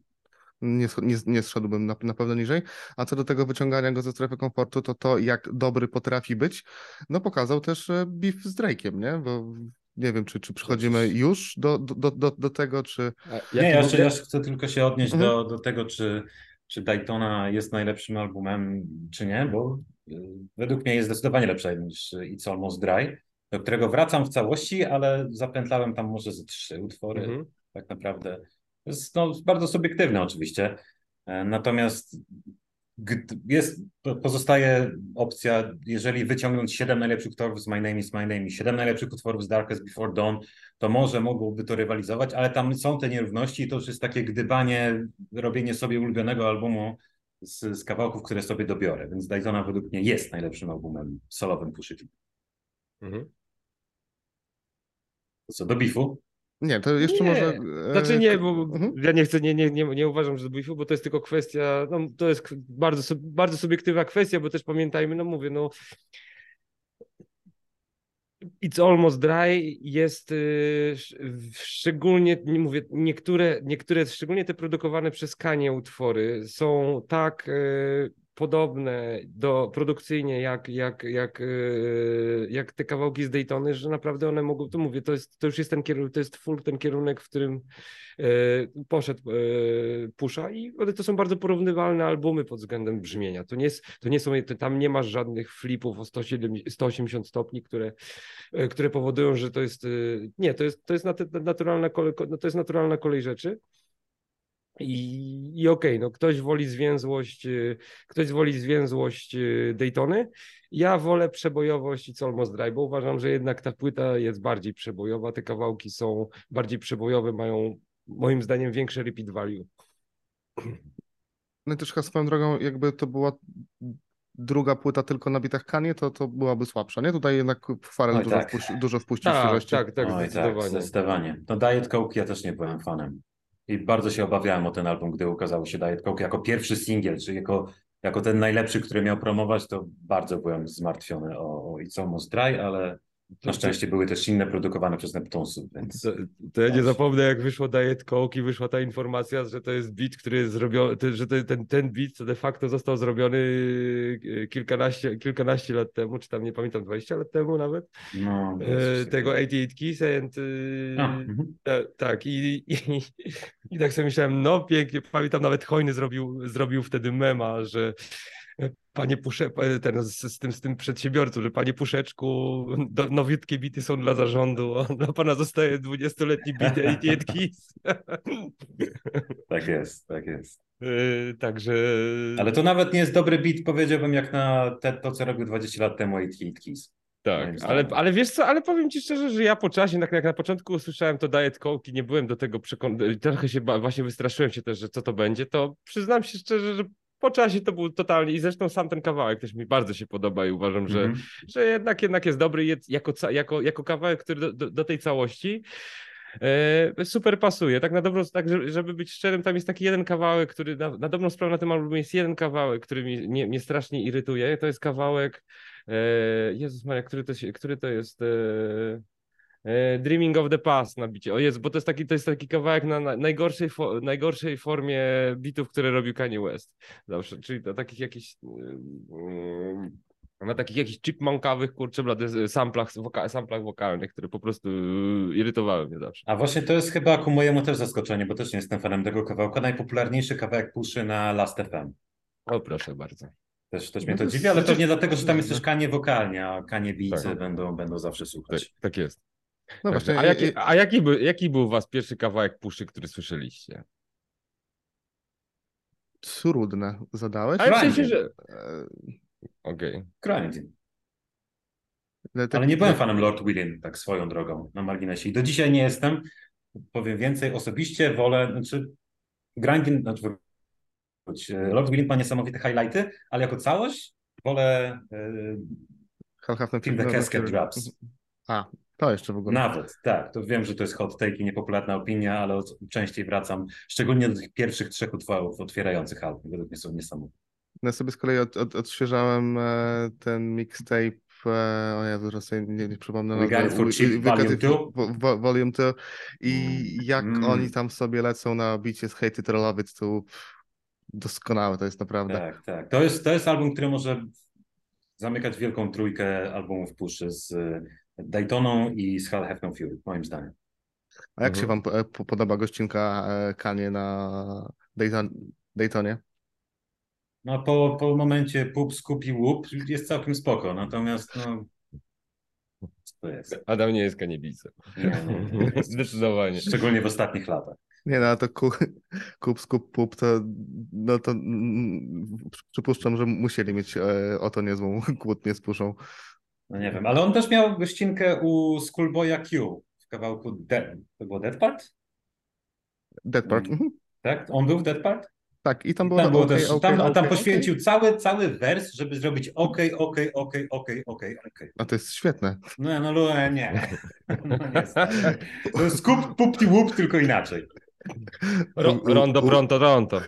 nie, nie, nie zszedłbym na, na pewno niżej. A co do tego wyciągania go ze strefy komfortu, to to, jak dobry potrafi być, no pokazał też e, beef z Drake'iem, nie? Bo nie wiem, czy, czy przechodzimy już do, do, do, do tego, czy... Nie, ja jeszcze, ja chcę tylko się odnieść mhm. do, do tego, czy, czy Daytona jest najlepszym albumem, czy nie, bo e, według mnie jest zdecydowanie lepsza niż It's Almost Dry, do którego wracam w całości, ale zapętlałem tam może ze trzy utwory mhm. tak naprawdę jest no, bardzo subiektywne oczywiście. E, natomiast jest, pozostaje opcja, jeżeli wyciągnąć 7 najlepszych utworów z My Name is My Name i 7 najlepszych utworów z Darkest Before Dawn, to może mogłoby to rywalizować, ale tam są te nierówności i to już jest takie gdybanie, robienie sobie ulubionego albumu z, z kawałków, które sobie dobiorę. Więc Daytona według mnie jest najlepszym albumem solowym Pushy mhm. To co, do bifu? Nie, to jeszcze nie. może. E, znaczy nie, bo mhm. ja nie chcę, nie, nie, nie, nie uważam, że to beefu, bo to jest tylko kwestia, no to jest bardzo, bardzo subiektywna kwestia, bo też pamiętajmy, no mówię, no It's Almost Dry jest y, sz- szczególnie, nie mówię, niektóre, niektóre, szczególnie te produkowane przez Kanie utwory są tak y, podobne do produkcyjnie jak, jak, jak, y, jak te kawałki z Daytony, że naprawdę one mogą, to mówię, to, jest, to już jest ten kierunek, to jest full ten kierunek, w którym y, poszedł y, Pusha i one to są bardzo porównywalne albumy pod względem brzmienia. To nie, jest, to nie są, to tam nie masz żadnych flipów o 170, 180 stopni, które, które powodują, że to jest, nie, to jest, to jest nat- naturalna kolej, no to jest naturalna kolej rzeczy. I, i okej, no ktoś woli zwięzłość, y, ktoś woli zwięzłość y, Daytony. Ja wolę przebojowość i Almost Dry, bo uważam, że jednak ta płyta jest bardziej przebojowa, te kawałki są bardziej przebojowe, mają moim zdaniem większe repeat value. No i też chyba swoją drogą, jakby to była druga płyta tylko na bitach Kanie, to, to byłaby słabsza, nie? Tutaj jednak Farel Oj, dużo, tak. wpuści, dużo wpuścił Tak, świeżości. tak, tak, Oj, tak, zdecydowanie. zdecydowanie. No Diet Coke ja też nie byłem fanem. I bardzo się obawiałem o ten album, gdy ukazało się Diet Coke jako pierwszy singiel, czy jako, jako ten najlepszy, który miał promować, to bardzo byłem zmartwiony o, o It's Almost Dry, ale na szczęście były też inne produkowane przez Neptunesów, więc To, to ja nie zapomnę, jak wyszło Diet Coke i wyszła ta informacja, że to jest beat, który jest zrobiony, że ten, ten to de facto został zrobiony e, kilkanaście, kilkanaście lat temu, czy tam nie pamiętam, 20 lat temu nawet, no... e, tego 88 Keys and, e, A, mhm. E, Tak, i, i, i tak sobie myślałem, no pięknie, pamiętam nawet Hojny zrobił, zrobił wtedy mema, że panie Pusze, e, ten z, z, tym, z tym przedsiębiorcą, że panie Puszeczku, do, nowiutkie bity są dla zarządu, a dla pana zostaje 20-letni bit 88 Keys. Tak jest, tak jest. E, Także... Ale to nawet nie jest dobry beat, powiedziałbym, jak na te, to, co robił 20 lat temu 88 Keys. Tak, ale, ale wiesz co, ale powiem ci szczerze, że ja po czasie, jak, jak na początku usłyszałem to Diet Coke i nie byłem do tego przekonany, trochę się właśnie wystraszyłem się też, że co to będzie, to przyznam się szczerze, że po czasie to był totalnie i zresztą sam ten kawałek też mi bardzo się podoba i uważam, że, Mhm. że jednak, jednak jest dobry jest jako, jako, jako kawałek, który do, do, do tej całości e, super pasuje. Tak na dobrą, tak że- żeby być szczerym, tam jest taki jeden kawałek, który na, na dobrą sprawę na tym albumie jest jeden kawałek, który mnie, mnie, mnie strasznie irytuje. To jest kawałek e, Jezus Maria, który to, się, który to jest? E, Dreaming of the Past na bicie. O jest, bo to jest taki, to jest taki kawałek na, na najgorszej, fo, najgorszej formie bitów, które robił Kanye West. Zawsze, czyli to takich jakichś mm, na takich jakichś chipmunkowych, kurczę, blady, samplach, woka, samplach wokalnych, które po prostu irytowały mnie zawsze. A właśnie to jest chyba ku mojemu też zaskoczenie, bo też nie jestem fanem tego kawałka. Najpopularniejszy kawałek Puszy na Last FM. O, proszę bardzo. Też, też mnie to to dziwi, ale znaczy- pewnie dlatego, że tam jest też Kanie wokalnie, a Kanie beatsy Tak. będą, będą zawsze Tak, słuchać. tak jest. No właśnie, a jaki, i- a jaki, był, jaki był was pierwszy kawałek puszy, który słyszeliście? trudne zadałeś. Ale w sensie, Grinding. że... E, Okej. Ale tak- Ale nie byłem fanem Lord Willin, tak swoją drogą, na marginesie. I do dzisiaj nie jestem. Powiem więcej, osobiście wolę, znaczy Grinding, znaczy wróć, e, Lord Willin ma niesamowite highlighty, ale jako całość wolę e, Hal Half Till the Casket Drops. A, to jeszcze w ogóle. Nawet, tak. To wiem, że to jest hot take i niepopularna opinia, ale od- częściej wracam, szczególnie do tych pierwszych trzech utworów otwierających album. Według mnie są niesamowite. Ja sobie z kolei od, od, odświeżałem e, ten mixtape, e, o że sobie nie, nie przypomnę. We. Got It For Cheap, Volume It For- Vo- Vo- Volume 2 i Mm. jak Mm. oni tam sobie lecą na bicie z Hate It or Love It, to doskonałe to jest naprawdę. Tak, tak. To jest, to jest album, który może zamykać wielką trójkę albumów Puszy z Daytoną i z Hal Hefner Fury, moim zdaniem. A jak się Mhm. wam e, po- podoba gościnka e, Kanie na Dayton, Daytonie? No po, po momencie pup, skup i łup jest całkiem spoko, natomiast no... To jest? Adam nie jest nie. [LAUGHS] Zdecydowanie. Szczególnie w ostatnich latach. Nie no, to ku, kup, skup, pup, to no to mm, przypuszczam, że musieli mieć e, o to niezłą kłótnię z puszą. No nie wiem, ale on też miał gościnkę u Schoolboya Q w kawałku De- to było Dead Part? Dead Part. Mhm. Tak? On był w Dead Part? Tak, i tam było, tam, było okej, też, okej, tam, a tam poświęcił cały, cały wers, żeby zrobić okej, okej, okej, okej, okej, okej. A to jest świetne. No, no, no nie. [LAUGHS] No. To jest skup, pupti, łup, tylko inaczej. Ro, rondo, pronto, ronto.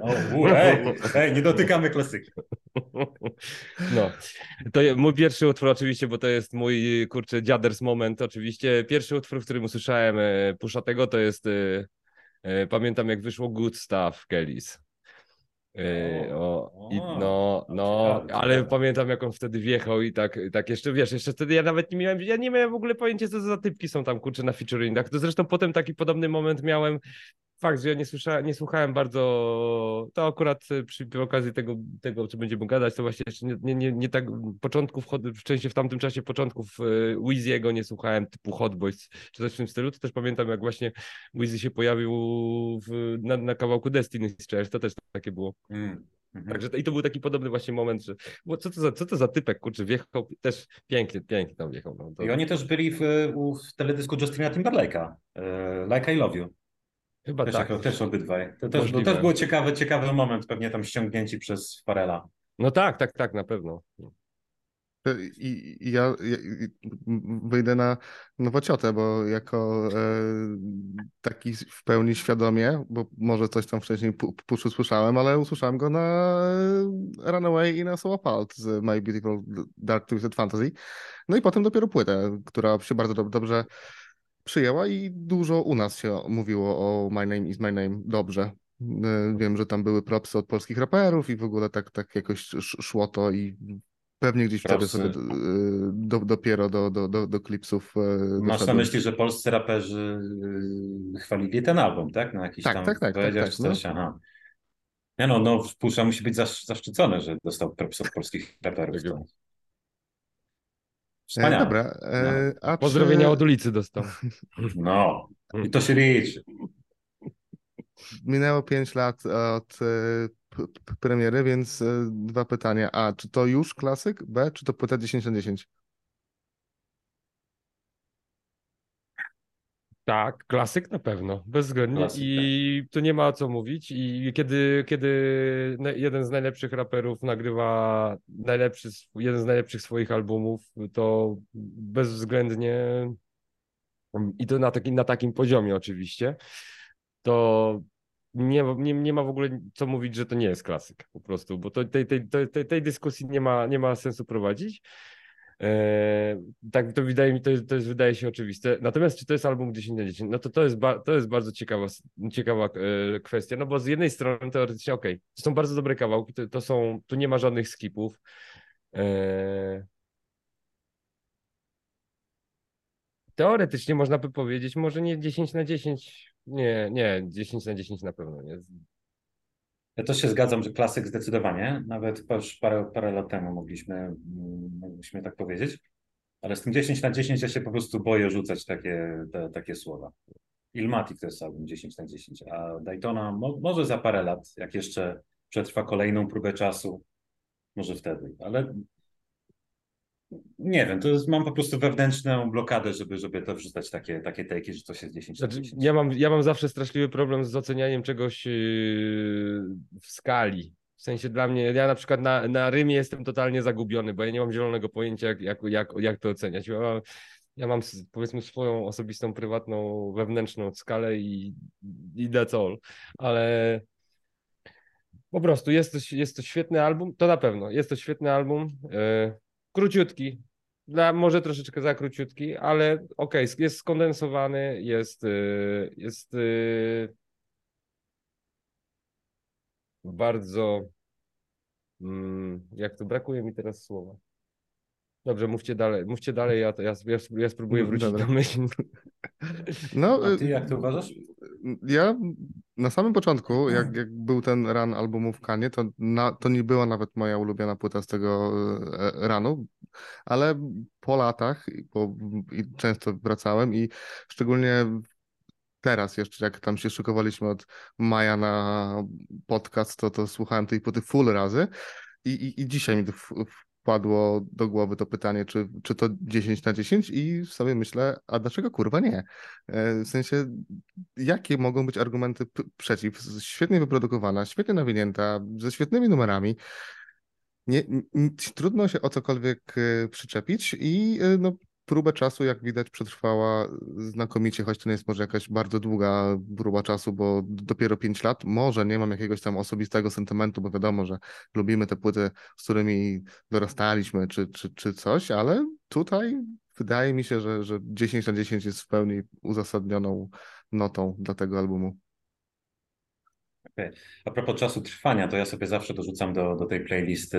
O, u, ej, [LAUGHS] ej, nie dotykamy klasyki. No, to mój pierwszy utwór oczywiście, bo to jest mój, kurczę, dziaders moment oczywiście. Pierwszy utwór, w którym usłyszałem e, Pushatego to jest, e, e, pamiętam jak wyszło Good Stuff Kellys. O, i, no, no, ale pamiętam jak on wtedy wjechał i tak, tak jeszcze, wiesz, jeszcze wtedy ja nawet nie miałem, ja nie miałem w ogóle pojęcia, co za typki są tam, kurczę, na featuringach. To zresztą potem taki podobny moment miałem, fakt, że ja nie, słysza, nie słuchałem bardzo, to akurat y, przy, przy okazji tego, tego, co będziemy gadać, to właśnie jeszcze nie, nie, nie, nie tak początków, chod- szczęście w tamtym czasie początków y, Weezy'ego nie słuchałem, typu Hot Boys, czy coś w tym stylu, to też pamiętam, jak właśnie Weezy się pojawił w, na, na kawałku Destiny's Child, to też takie było. Mm. Mhm. Także to, i to był taki podobny właśnie moment, że bo co to za, co to za typek, kurczę, wjechał, też pięknie, pięknie tam wjechał. No, to, I oni też byli w, w teledysku Justina Timberlake'a. e, Like I Love You. Chyba Też, tak. jako, też obydwaj. To też, to też był ciekawy, ciekawy moment, pewnie tam ściągnięci przez Farela. No tak, tak, tak, na pewno. I, i ja, ja i- wyjdę na nowociotę, bo jako e, taki w pełni świadomie, bo może coś tam wcześniej pu- puszu słyszałem, ale usłyszałem go na Runaway i na So Apart z My Beautiful Dark Twisted Fantasy. No i potem dopiero płytę, która się bardzo dob- dobrze przyjęła i dużo u nas się mówiło o My Name is My Name dobrze. E, Wiem, że tam były propsy od polskich raperów i w ogóle tak, tak jakoś sz- szło to i pewnie gdzieś wtedy Propsy. sobie e, do, dopiero do, do, do, do klipsów e, Masz na doszedłem. myśli, że polscy raperzy chwalili ten album, tak? Na jakiś Tak, tam tak, tak, tak, tak, no. coś, aha. Nie no, no, Pusza musi być zasz, zaszczycony, że dostał props od polskich raperów. Tak. To... E, Wspaniale. Dobra, e, a Pozdrowienia czy od ulicy dostał. [LAUGHS] No, i to się liczy. minęło 5 lat od e, premiery, więc e, dwa pytania. A, czy to już klasyk? B, czy to płyta 10 na 10? Tak, klasyk na pewno, bezwzględnie Klasyk, i tu nie ma o co mówić i kiedy, kiedy jeden z najlepszych raperów nagrywa najlepszy, jeden z najlepszych swoich albumów, to bezwzględnie i to na, taki, na takim poziomie oczywiście, to nie, ma- nie, nie ma w ogóle co mówić, że to nie jest klasyk po prostu, bo to, tej, tej, tej- tej dyskusji nie ma, nie ma sensu prowadzić. Eee, tak to wydaje mi, to jest, to jest wydaje się oczywiste. Natomiast czy to jest album 10 na 10? No to to jest, to jest bardzo ciekawa, ciekawa e, kwestia, no bo z jednej strony teoretycznie okej, to są bardzo dobre kawałki, to, to są, tu nie ma żadnych skipów. Eee, teoretycznie można by powiedzieć, może nie 10 na 10, nie, nie, 10 na 10 na pewno nie. Ja też się zgadzam, że klasyk zdecydowanie. Nawet już parę, parę lat temu mogliśmy, mm, mogliśmy tak powiedzieć. Ale z tym 10 na 10 ja się po prostu boję rzucać takie, te, takie słowa. Ilmatic to jest album 10 na 10, a Daytona mo, może za parę lat, jak jeszcze przetrwa kolejną próbę czasu, może wtedy, ale nie wiem, to jest, mam po prostu wewnętrzną blokadę, żeby, żeby to wrzucać takie, takie tejki, że to się 10 na Znaczy, 10. ja, mam, ja mam zawsze straszliwy problem z ocenianiem czegoś yy, w skali. W sensie dla mnie, ja na przykład na, na Rymie jestem totalnie zagubiony, bo ja nie mam zielonego pojęcia, jak, jak, jak, jak to oceniać. Ja, mam- ja mam powiedzmy swoją osobistą, prywatną, wewnętrzną skalę i, i that's all. Ale po prostu jest to, jest to świetny album, to na pewno. Jest to świetny album. Yy, króciutki. Dla, może troszeczkę za króciutki, ale okej, sk- jest skondensowany, jest, yy, jest yy, bardzo. Mm, jak to brakuje mi teraz słowa. Dobrze, mówcie dalej, mówcie dalej, ja, ja, ja, ja spróbuję wrócić Dobra. do myśli. No, A ty y, jak to uważasz? Ja na samym początku, jak, jak był ten run albumu w Kanie, to, na, to nie była nawet moja ulubiona płyta z tego e, runu, ale po latach bo, i często wracałem i szczególnie teraz jeszcze, jak tam się szykowaliśmy od maja na podcast, to, to słuchałem tej płyty full razy i, i, i dzisiaj mi to w, wpadło do głowy to pytanie, czy, czy to 10 na 10 i sobie myślę, a dlaczego kurwa nie? E, W sensie, jakie mogą być argumenty przeciw? Świetnie wyprodukowana, świetnie nawinięta, ze świetnymi numerami. Nie, n- n- trudno się o cokolwiek e, przyczepić i e, no, próbę czasu, jak widać, przetrwała znakomicie, choć to nie jest może jakaś bardzo długa próba czasu, bo dopiero 5 lat. Może nie mam jakiegoś tam osobistego sentymentu, bo wiadomo, że lubimy te płyty, z którymi dorastaliśmy, czy, czy, czy coś, ale tutaj wydaje mi się, że, że 10 na 10 jest w pełni uzasadnioną notą dla tego albumu. A propos czasu trwania, to ja sobie zawsze dorzucam do, do tej playlisty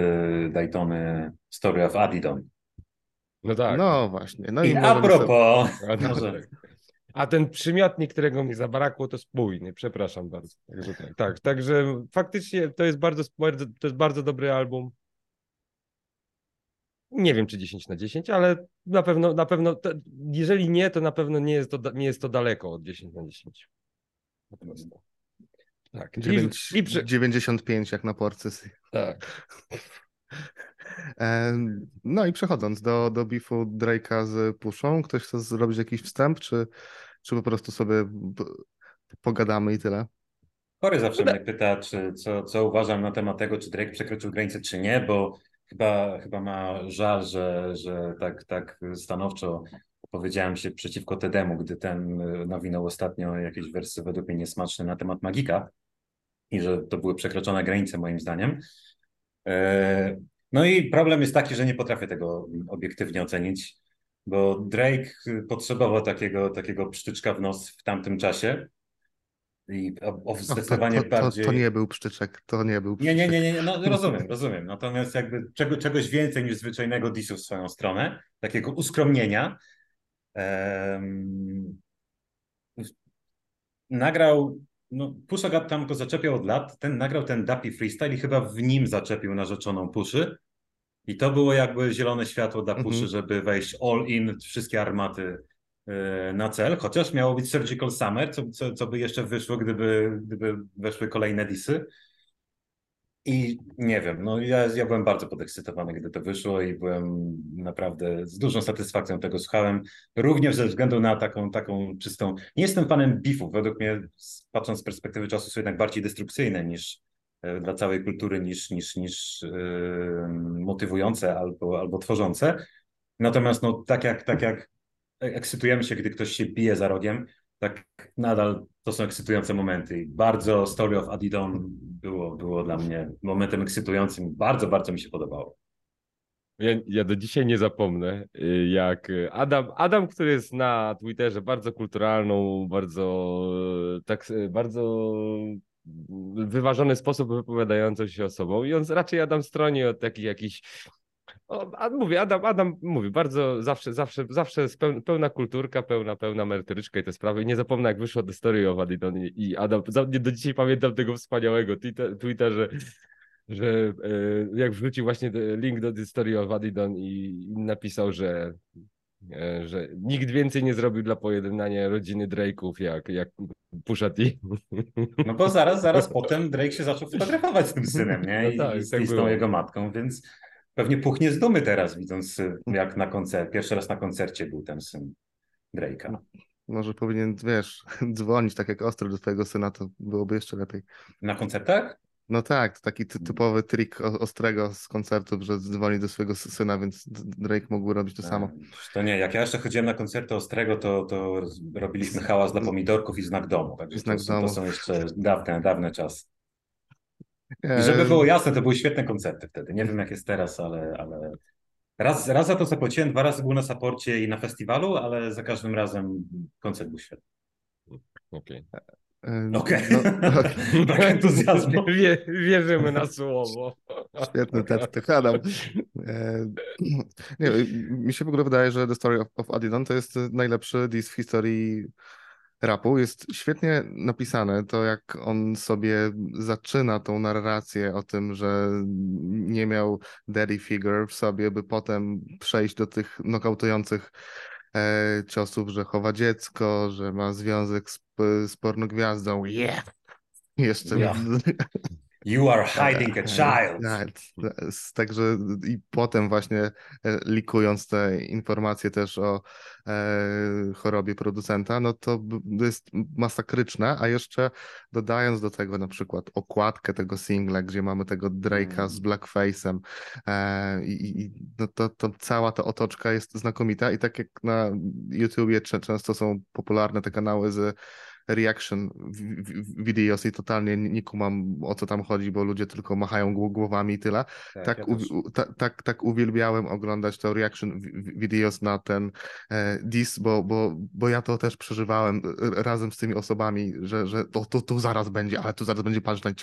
Daytony Story of Adidon. No tak. No właśnie. No I, i a propos, A, może, A ten przymiotnik, którego mi zabrakło, to spójny. Przepraszam bardzo. Także tak, tak, także faktycznie to jest bardzo, bardzo, to jest bardzo dobry album. Nie wiem, czy 10 na 10, ale na pewno, na pewno, to, jeżeli nie, to na pewno nie jest to, nie jest to daleko od 10 na 10. Po prostu. Tak. I, 9, i przy, 95 jak na porcysy. tak. Em, No i przechodząc do, do beefu Drake'a z Puszą, ktoś chce zrobić jakiś wstęp, czy, czy po prostu sobie pogadamy i tyle? Chory zawsze mnie pyta, czy, co, co uważam na temat tego, czy Drake przekroczył granicę, czy nie, bo chyba, chyba ma żal, że, że tak, tak stanowczo opowiedziałem się przeciwko Tedemu, gdy ten y, nawinął ostatnio jakieś wersy według mnie niesmaczne na temat Magika i że to były przekroczone granice moim zdaniem. No i problem jest taki, że nie potrafię tego obiektywnie ocenić, bo Drake potrzebował takiego, takiego psztyczka w nos w tamtym czasie. I o, o Och, zdecydowanie to, to, bardziej. to, to nie był pszczyczek, to nie był Nie, pszczyczek. nie, nie, nie, nie, no rozumiem, rozumiem. Natomiast jakby czego, czegoś więcej niż zwyczajnego disu w swoją stronę, takiego uskromnienia. Em, nagrał, no Pusha tam go zaczepiał od lat, ten nagrał ten Dappy Freestyle i chyba w nim zaczepił narzeczoną Puszy. I to było jakby zielone światło dla Puszy, Mhm. żeby wejść all in, wszystkie armaty e, na cel, chociaż miało być Surgical Summer, co, co, co by jeszcze wyszło, gdyby, gdyby weszły kolejne disy. I nie wiem, no ja, ja byłem bardzo podekscytowany, gdy to wyszło i byłem naprawdę z dużą satysfakcją tego słuchałem, również ze względu na taką, taką czystą... Nie jestem fanem beefów, według mnie, patrząc z perspektywy czasu, są jednak bardziej destrukcyjne niż dla całej kultury, niż, niż, niż yy, motywujące albo, albo tworzące. Natomiast no tak jak, tak jak ekscytujemy się, gdy ktoś się bije za rogiem, tak nadal to są ekscytujące momenty. Bardzo Story of Adidon było, było dla mnie momentem ekscytującym. Bardzo, bardzo mi się podobało. Ja, ja do dzisiaj nie zapomnę, y, jak Adam, Adam, który jest na Twitterze bardzo kulturalną, bardzo tak, bardzo wyważony sposób wypowiadającą się osobą i on raczej Adam stroni od takich jakichś o, a mówię, Adam, Adam mówi, bardzo zawsze, zawsze, zawsze pełna kulturka, pełna, pełna merytoryczka i te sprawy. I nie zapomnę, jak wyszło The Story of Adidon i, i Adam, do dzisiaj pamiętam tego wspaniałego Twitter, Twitterze, że e, jak wrzucił właśnie link do The Story of Adidon i, i napisał, że, że nikt więcej nie zrobił dla pojednania rodziny Drake'ów jak, jak Pusha T. No bo zaraz, zaraz [LAUGHS] potem Drake się zaczął fotografować z tym synem, nie? No I, tak, i z, tak i z tą było. jego matką, więc pewnie puchnie z dumy teraz, widząc jak na koncert, pierwszy raz na koncercie był ten syn Drake'a. Może powinien, wiesz, [LAUGHS] dzwonić tak jak ostro do twojego syna, to byłoby jeszcze lepiej. Na koncertach? No tak, to taki ty- typowy trik Ostrego z koncertów, że dzwoni do swojego syna, więc Drake mógłby robić to samo. E, To nie, jak ja jeszcze chodziłem na koncerty Ostrego, to, to robiliśmy hałas dla pomidorków i znak domu. Także Znak to, są, domu. to są jeszcze dawne, dawne czasy. I żeby było jasne, to były świetne koncerty wtedy. Nie wiem jak jest teraz, ale, ale raz, raz za to zapłaciłem, dwa razy był na saporcie i na festiwalu, ale za każdym razem koncert był świetny. Okej. e, Okej. no, okej. Brak [LAUGHS] entuzjazmu. [LAUGHS] Wie, wierzymy na słowo. Świetny TED, to Adam. [LAUGHS] [CLEARS THROAT] Nie, mi się w ogóle wydaje, że The Story of, of Adidon to jest najlepszy diss w historii rapu. Jest świetnie napisane to, jak on sobie zaczyna tą narrację o tym, że nie miał daddy figure w sobie, by potem przejść do tych nokautujących e, ciosów, że chowa dziecko, że ma związek z, z pornogwiazdą. Yeah! Jeszcze Yeah. You are hiding a child. Tak, także i potem właśnie e, likując te informacje też o e, chorobie producenta, no to jest masakryczne, a jeszcze dodając do tego na przykład okładkę tego singla, gdzie mamy tego Drake'a z mm. blackface'em e, i, no to, to cała ta otoczka jest znakomita i tak jak na YouTubie często są popularne te kanały z reaction videos i totalnie nie kumam o co tam chodzi, bo ludzie tylko machają głowami i tyle. Tak, tak, ja u, ta, tak, tak uwielbiałem oglądać to reaction videos na ten e, dis, bo, bo, bo ja to też przeżywałem razem z tymi osobami, że, że to, to, to zaraz będzie, ale tu zaraz będzie punchline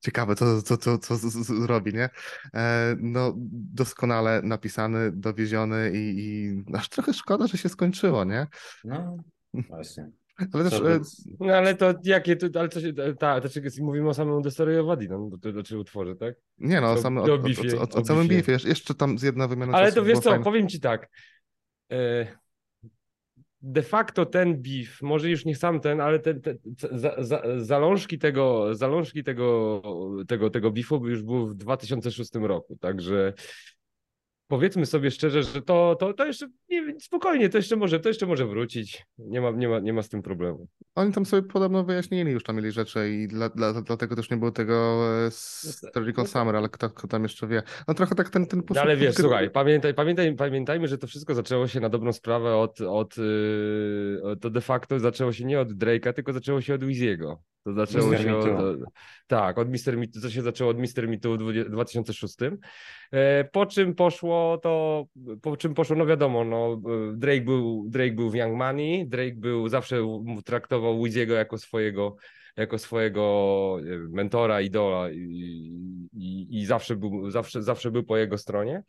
ciekawe, co, co, co, co zrobi, nie? E, no, doskonale napisany, dowieziony i, i aż trochę szkoda, że się skończyło, nie? No, właśnie. Ale też, e, no ale to jakie, to, ale to się, ta, to, mówimy o samym Destroy of Adidon, to, to, to utworze, tak? Nie no, o, samym, o, o, o, o, całym beefie, jeszcze tam z jedna wymiana Ale to wiesz co, fajna. powiem ci tak, e, de facto ten beef, może już nie sam ten, ale ten, ten za, za, zalążki tego, zalążki tego, tego, tego beefu już był w 2006 roku, także powiedzmy sobie szczerze, że to, to, to jeszcze nie, spokojnie, to jeszcze może, to jeszcze może wrócić. Nie ma, nie, ma, nie ma z tym problemu. Oni tam sobie podobno wyjaśnili, już tam mieli rzeczy i dla, dla, dlatego też nie było tego e, Surgical no, Summer, ale kto, kto tam jeszcze wie. No trochę tak ten, ten no, Ale wiesz, słuchaj, pamiętaj, pamiętaj, pamiętajmy, że to wszystko zaczęło się na dobrą sprawę od, od yy, to de facto zaczęło się nie od Drake'a, tylko zaczęło się od Wiziego. To zaczęło Mister się od, tak, od Mister Me, to się zaczęło od Mister Me w 2006. E, po czym poszło to, po czym poszło, no wiadomo, no Drake był, Drake był w Young Money, Drake był, zawsze traktował Wiziego jako swojego jako swojego mentora, idola i, i, i zawsze, był, zawsze, zawsze był po jego stronie.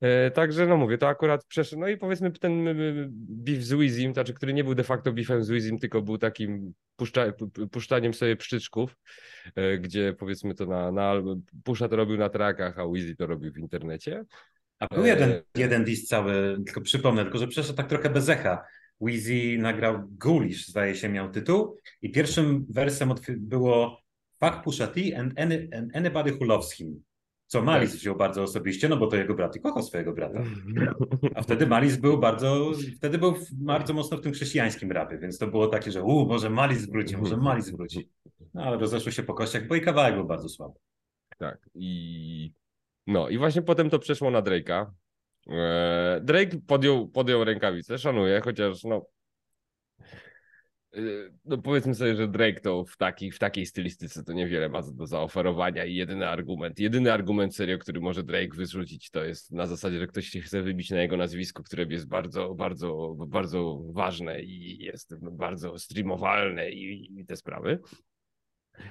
E, także no mówię, to akurat przeszedł. No i powiedzmy ten beef z Wizim, znaczy, który nie był de facto beefem z Wizim, tylko był takim puszcza, puszczaniem sobie pszczyczków, e, gdzie powiedzmy to na, na Pusza to robił na trackach, a Wizy to robił w internecie. A był jeden, e, jeden diss cały, tylko przypomnę, tylko że przeszedł tak trochę bez echa. Weezy nagrał Ghoulish, zdaje się, miał tytuł i pierwszym wersem było Fuck Pusha T and, any, and anybody who loves him. Co Malis tak. wziął bardzo osobiście, no bo to jego brat i kochał swojego brata. A wtedy Malis był bardzo, wtedy był bardzo mocno w tym chrześcijańskim rapie, więc to było takie, że u, może Malis wróci, może Malis wróci. No ale rozeszło się po kościach, bo i kawałek był bardzo słaby. Tak i no i właśnie potem to przeszło na Drake'a. Eee, Drake podjął, podjął rękawice, szanuję, chociaż no Y, no powiedzmy sobie, że Drake to w, taki, w takiej stylistyce to niewiele ma do zaoferowania i jedyny argument, jedyny argument serio, który może Drake wyrzucić, to jest na zasadzie, że ktoś się chce wybić na jego nazwisko, które jest bardzo, bardzo, bardzo ważne i jest bardzo streamowalne i, i te sprawy.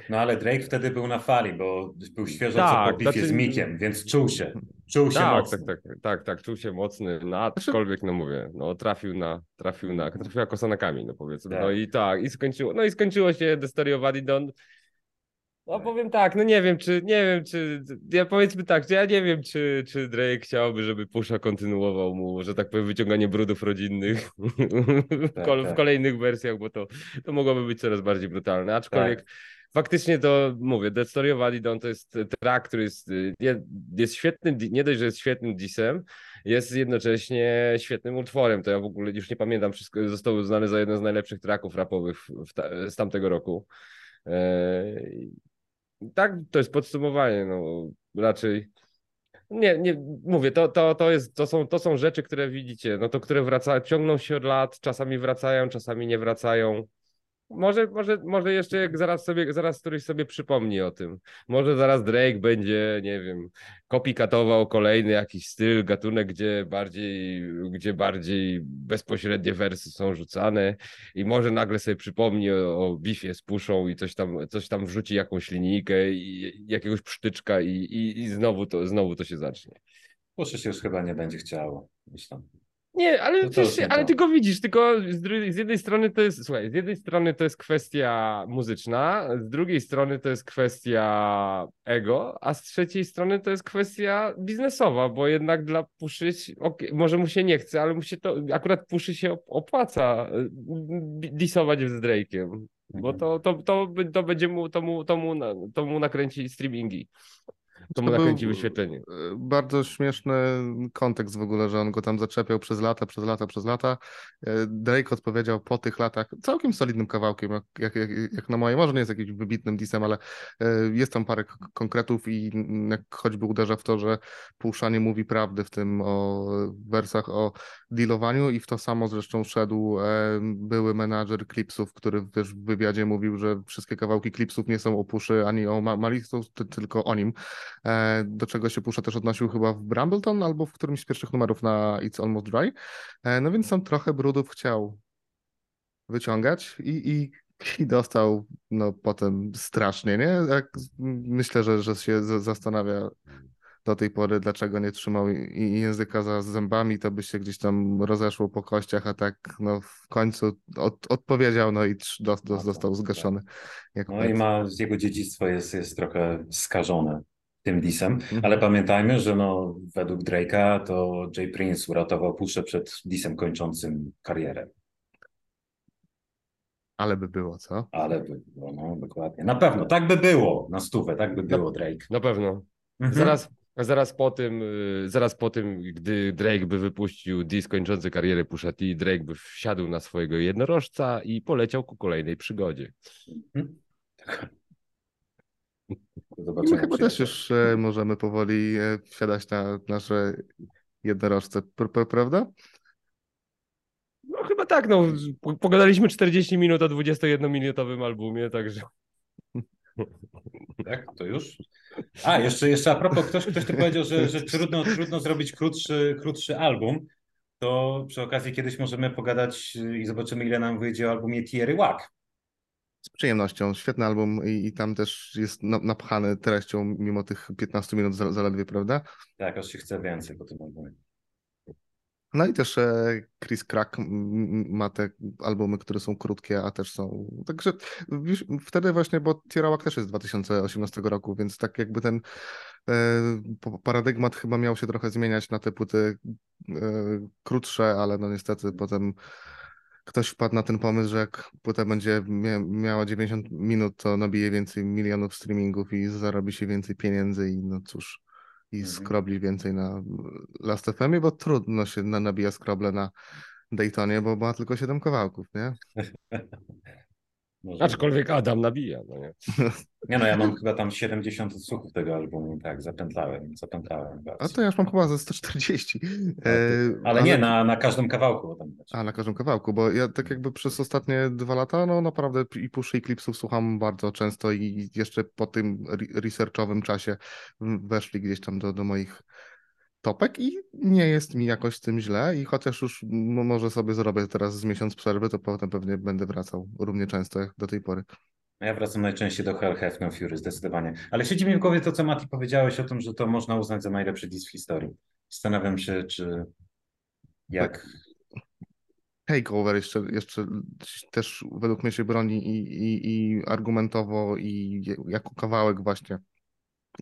No ale Drake wtedy był na fali, bo był świeżo tak, co po znaczy... z Mikiem, więc czuł się. Czuł się tak, mocny. Tak, tak, tak, tak, czuł się mocny, no aczkolwiek, no mówię, no trafił na, trafił na, trafiła kosa na kamień, no powiedzmy. Tak. No i tak, i skończyło, no i skończyło się The Story of Adidon. No powiem tak, no nie wiem, czy, nie wiem, czy, ja powiedzmy tak, ja nie wiem, czy, czy Drake chciałby, żeby Pusha kontynuował mu, że tak powiem, wyciąganie brudów rodzinnych [LAUGHS] tak, w tak. kolejnych wersjach, bo to, to mogłoby być coraz bardziej brutalne, aczkolwiek tak faktycznie to mówię, The Story of Adidon to jest track, który jest, jest świetnym, nie dość, że jest świetnym disem, jest jednocześnie świetnym utworem. To ja w ogóle już nie pamiętam, wszystko został uznany za jeden z najlepszych tracków rapowych ta, z tamtego roku. Eee, tak, to jest podsumowanie, no raczej. Nie, nie, mówię, to, to, to, jest, to, są, to są rzeczy, które widzicie, no to które wracają, ciągną się od lat, czasami wracają, czasami nie wracają. Może, może, może jeszcze jak zaraz sobie, zaraz któryś sobie przypomni o tym. Może zaraz Drake będzie, nie wiem, kopikatował kolejny jakiś styl, gatunek, gdzie bardziej, gdzie bardziej bezpośrednie wersy są rzucane i może nagle sobie przypomni o, o bifie z puszą i coś tam, coś tam wrzuci jakąś linijkę i jakiegoś psztyczka i, i, i znowu, to, znowu to się zacznie. Puszy się już chyba nie będzie chciało, myślę. Nie, ale, no wiesz, ale tylko widzisz, tylko z, z, jednej strony to jest, słuchaj, z jednej strony to jest kwestia muzyczna, z drugiej strony to jest kwestia ego, a z trzeciej strony to jest kwestia biznesowa, bo jednak dla Puszy, okay, może mu się nie chce, ale mu się to, akurat Puszy się opłaca y, disować z Drake'iem. bo Mhm. to, to, to, to będzie mu, to mu, to mu, to mu nakręci streamingi. To mu nakręci wyświetlenie. e, Bardzo śmieszny kontekst w ogóle, że on go tam zaczepiał przez lata, przez lata, przez lata. E, Drake odpowiedział po tych latach całkiem solidnym kawałkiem, jak, jak, jak, na moje, może nie jest jakimś wybitnym disem, ale e, jest tam parę konkretów i jak choćby uderza w to, że Pusha nie mówi prawdy w tym o wersach o dealowaniu i w to samo zresztą szedł były menadżer Clipsów, który też w wywiadzie mówił, że wszystkie kawałki Clipsów nie są o Puszy ani o Ma- Malik, są ty- tylko o nim. E, do czego się Pusha też odnosił chyba w Brambleton albo w którymś z pierwszych numerów na It's Almost Dry. E, no więc tam trochę brudów chciał wyciągać i, i, i dostał no potem strasznie, nie? Myślę, że, że się zastanawia do tej pory, dlaczego nie trzymał języka za zębami, to by się gdzieś tam rozeszło po kościach, a tak no w końcu od, odpowiedział, no i dos, dos, został zgaszony. Jak No i ma, jego dziedzictwo jest, jest trochę skażone tym disem, Mhm. ale pamiętajmy, że no, według Drake'a to Jay Prince uratował Puszę przed disem kończącym karierę. Ale by było, co? Ale by było, no dokładnie. Na pewno, tak by było na stówę, tak by było Drake. Na pewno. Mhm. Zaraz, zaraz po tym, y, zaraz po tym, gdy Drake by wypuścił dis kończący karierę Pusha T, Drake by wsiadł na swojego jednorożca i poleciał ku kolejnej przygodzie. Mhm. Do My zobaczenia. chyba też już e, możemy powoli e, wsiadać na nasze jednorożce, pr- pr- prawda? No chyba tak, no. po- Pogadaliśmy 40 minut o 21-minutowym albumie, także. Tak, to już. A, jeszcze, jeszcze a propos, ktoś, ktoś tu powiedział, że, że trudno, trudno zrobić krótszy, krótszy album. To przy okazji kiedyś możemy pogadać y, i zobaczymy, ile nam wyjdzie o albumie Thierry Wack. Z przyjemnością. Świetny album i, i tam też jest na, napchany treścią mimo tych 15 minut za- zaledwie, prawda? Tak, aż się chce więcej po tym albumie. No i też e, Chris Crack ma te albumy, które są krótkie, a też są. Także wiesz, wtedy właśnie, bo Tierawak też jest z 2018 roku, więc tak jakby ten e, paradygmat chyba miał się trochę zmieniać na te płyty e, krótsze, ale no niestety potem ktoś wpadł na ten pomysł, że jak płyta będzie mia miała 90 minut, to nabije więcej milionów streamingów i zarobi się więcej pieniędzy i no cóż, i Mhm. skrobli więcej na Last FM, bo trudno się na, nabija skroble na Daytonie, bo ma tylko 7 kawałków, nie? [LAUGHS] Może... Aczkolwiek Adam nabija, no nie? [LAUGHS] Nie no, ja mam chyba tam 70 odsłuchów tego albumu, tak, zapętlałem, zapętlałem A bardzo. to ja już mam chyba ze 140. E, Ale nie, na, na każdym kawałku. Bo tam A, na każdym kawałku, bo ja tak jakby przez ostatnie dwa lata, no naprawdę i puszy i klipsów słucham bardzo często i jeszcze po tym re- researchowym czasie weszli gdzieś tam do, do moich topek i nie jest mi jakoś z tym źle i chociaż już może sobie zrobię teraz z miesiąc przerwy, to potem pewnie będę wracał równie często jak do tej pory. Ja wracam najczęściej do Hell Have No Fury, zdecydowanie. Ale siedzi mi w głowie to, co Mati powiedziałeś o tym, że to można uznać za najlepszy diss w historii. Zastanawiam się, czy jak... Takeover jeszcze, jeszcze też według mnie się broni i, i, i argumentowo i jako kawałek właśnie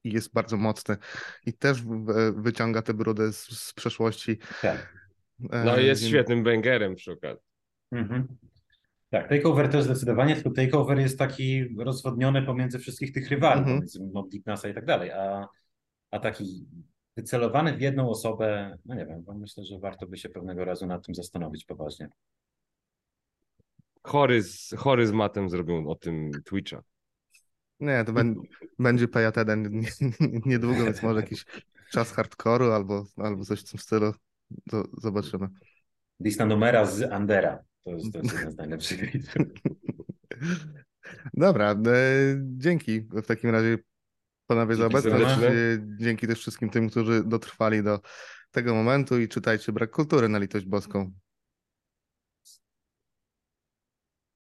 i jest bardzo mocny i też wyciąga te brudy z, z przeszłości. Tak. No E, i jest świetnym bangerem przy okazji. Mhm. Tak, Takeover też zdecydowanie, tylko Takeover jest taki rozwodniony pomiędzy wszystkich tych rywali, Mhm. pomiędzy Mob Deep Nasa i tak dalej, a, a taki wycelowany w jedną osobę, no nie wiem, bo myślę, że warto by się pewnego razu nad tym zastanowić poważnie. Chory z, chory z matem zrobią o tym Twitcha. Nie, to bę- będzie PJ1 niedługo, więc może jakiś czas hardcore'u albo, albo coś w tym stylu. To zobaczymy. Lista numera z Andera. To jest, to jest jeden z najlepszych. Dobra, e, dzięki w takim razie panowie za obecność. E, Dzięki też wszystkim tym, którzy dotrwali do tego momentu i czytajcie Brak Kultury na litość boską.